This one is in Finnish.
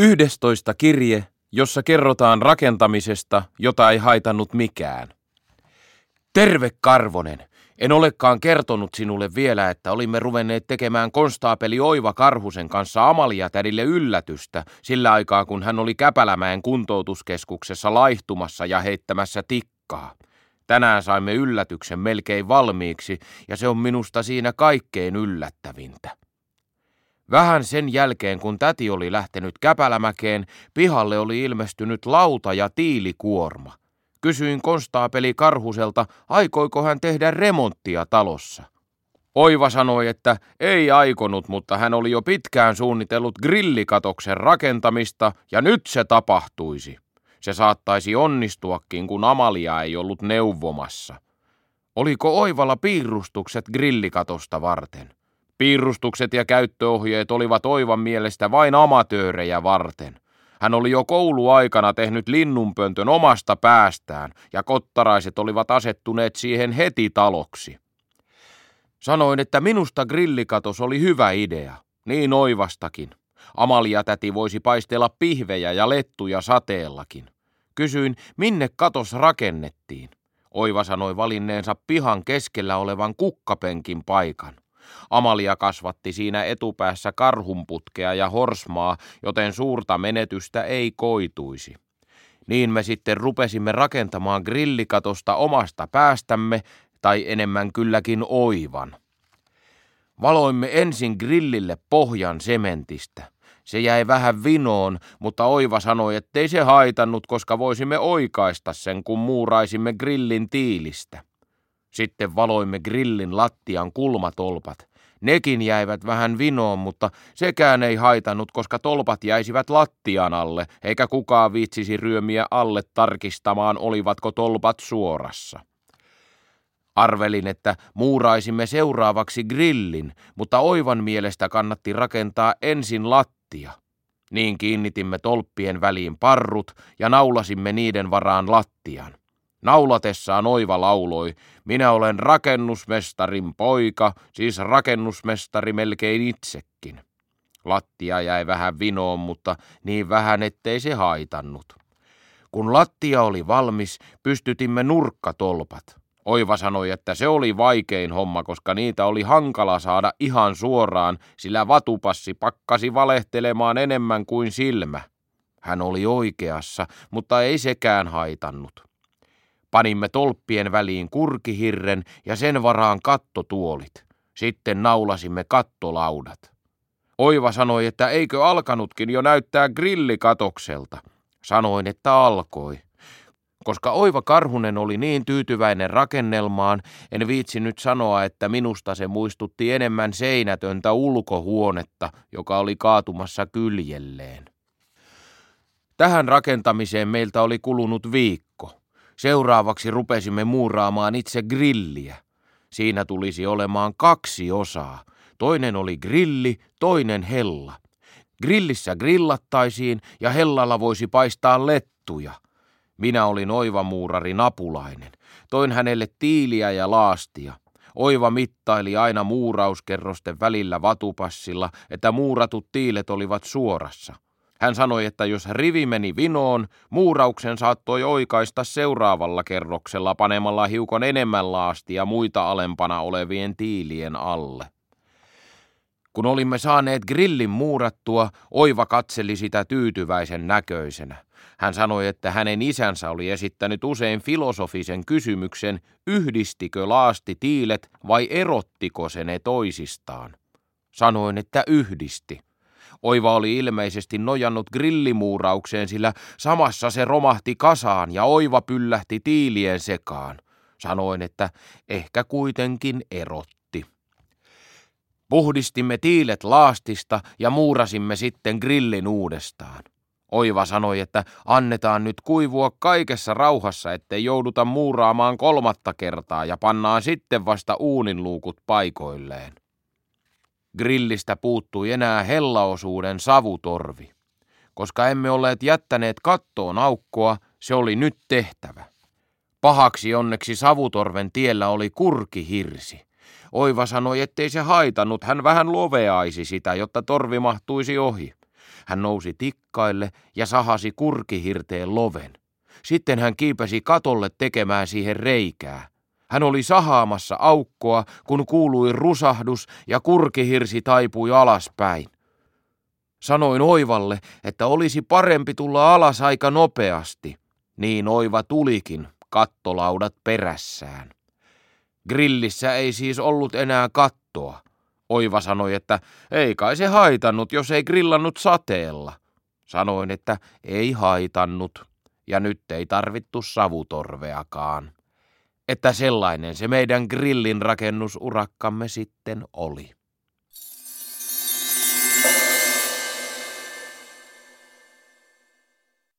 Yhdestoista kirje, jossa kerrotaan rakentamisesta, jota ei haitannut mikään. Terve Karvonen! En olekaan kertonut sinulle vielä, että olimme ruvenneet tekemään konstaapeli Oiva Karhusen kanssa Amalia tädille yllätystä sillä aikaa, kun hän oli Käpälämäen kuntoutuskeskuksessa laihtumassa ja heittämässä tikkaa. Tänään saimme yllätyksen melkein valmiiksi ja se on minusta siinä kaikkein yllättävintä. Vähän sen jälkeen, kun täti oli lähtenyt Käpälämäkeen, pihalle oli ilmestynyt lauta ja tiilikuorma. Kysyin konstaapeli Karhuselta, aikoiko hän tehdä remonttia talossa. Oiva sanoi, että ei aikonut, mutta hän oli jo pitkään suunnitellut grillikatoksen rakentamista ja nyt se tapahtuisi. Se saattaisi onnistuakin, kun Amalia ei ollut neuvomassa. Oliko Oivalla piirustukset grillikatosta varten? Piirustukset ja käyttöohjeet olivat Oivan mielestä vain amatöörejä varten. Hän oli jo kouluaikana tehnyt linnunpöntön omasta päästään ja kottaraiset olivat asettuneet siihen heti taloksi. Sanoin, että minusta grillikatos oli hyvä idea, niin Oivastakin. Amalia täti voisi paistella pihvejä ja lettuja sateellakin. Kysyin, minne katos rakennettiin. Oiva sanoi valinneensa pihan keskellä olevan kukkapenkin paikan. Amalia kasvatti siinä etupäässä karhunputkea ja horsmaa, joten suurta menetystä ei koituisi. Niin me sitten rupesimme rakentamaan grillikatosta omasta päästämme, tai enemmän kylläkin oivan. Valoimme ensin grillille pohjan sementistä. Se jäi vähän vinoon, mutta Oiva sanoi, ettei se haitannut, koska voisimme oikaista sen, kun muuraisimme grillin tiilistä. Sitten valoimme grillin lattian kulmatolpat. Nekin jäivät vähän vinoon, mutta sekään ei haitannut, koska tolpat jäisivät lattian alle, eikä kukaan viitsisi ryömiä alle tarkistamaan, olivatko tolpat suorassa. Arvelin, että muuraisimme seuraavaksi grillin, mutta Oivan mielestä kannatti rakentaa ensin lattia. Niin kiinnitimme tolppien väliin parrut ja naulasimme niiden varaan lattian. Naulatessaan Oiva lauloi, minä olen rakennusmestarin poika, siis rakennusmestari melkein itsekin. Lattia jäi vähän vinoon, mutta niin vähän, ettei se haitannut. Kun lattia oli valmis, pystytimme nurkkatolpat. Oiva sanoi, että se oli vaikein homma, koska niitä oli hankala saada ihan suoraan, sillä vatupassi pakkasi valehtelemaan enemmän kuin silmä. Hän oli oikeassa, mutta ei sekään haitannut. Panimme tolppien väliin kurkihirren ja sen varaan kattotuolit. Sitten naulasimme kattolaudat. Oiva sanoi, että eikö alkanutkin jo näyttää grillikatokselta. Sanoin, että alkoi. Koska Oiva Karhunen oli niin tyytyväinen rakennelmaan, en viitsi nyt sanoa, että minusta se muistutti enemmän seinätöntä ulkohuonetta, joka oli kaatumassa kyljelleen. Tähän rakentamiseen meiltä oli kulunut viikko. Seuraavaksi rupesimme muuraamaan itse grilliä. Siinä tulisi olemaan kaksi osaa. Toinen oli grilli, toinen hella. Grillissä grillattaisiin ja hellalla voisi paistaa lettuja. Minä olin oivamuurari Napulainen. Toin hänelle tiiliä ja laastia. Oiva mittaili aina muurauskerrosten välillä vatupassilla, että muuratut tiilet olivat suorassa – hän sanoi, että jos rivi meni vinoon, muurauksen saattoi oikaista seuraavalla kerroksella panemalla hiukan enemmän laastia muita alempana olevien tiilien alle. Kun olimme saaneet grillin muurattua, Oiva katseli sitä tyytyväisen näköisenä. Hän sanoi, että hänen isänsä oli esittänyt usein filosofisen kysymyksen, yhdistikö laasti tiilet vai erottiko se ne toisistaan. Sanoin, että yhdisti. Oiva oli ilmeisesti nojannut grillimuuraukseen, sillä samassa se romahti kasaan ja Oiva pyllähti tiilien sekaan. Sanoin, että ehkä kuitenkin erotti. Puhdistimme tiilet laastista ja muurasimme sitten grillin uudestaan. Oiva sanoi, että annetaan nyt kuivua kaikessa rauhassa, ettei jouduta muuraamaan kolmatta kertaa ja pannaan sitten vasta uuninluukut paikoilleen. Grillistä puuttui enää hellaosuuden savutorvi. Koska emme olleet jättäneet kattoon aukkoa, se oli nyt tehtävä. Pahaksi onneksi savutorven tiellä oli kurkihirsi. Oiva sanoi, ettei se haitannut, hän vähän loveaisi sitä, jotta torvi mahtuisi ohi. Hän nousi tikkaille ja sahasi kurkihirteen loven. Sitten hän kiipesi katolle tekemään siihen reikää. Hän oli sahaamassa aukkoa, kun kuului rusahdus ja kurkihirsi taipui alaspäin. Sanoin Oivalle, että olisi parempi tulla alas aika nopeasti. Niin Oiva tulikin, kattolaudat perässään. Grillissä ei siis ollut enää kattoa. Oiva sanoi, että ei kai se haitannut, jos ei grillannut sateella. Sanoin, että ei haitannut, ja nyt ei tarvittu savutorveakaan. Että sellainen se meidän grillin rakennusurakkamme sitten oli.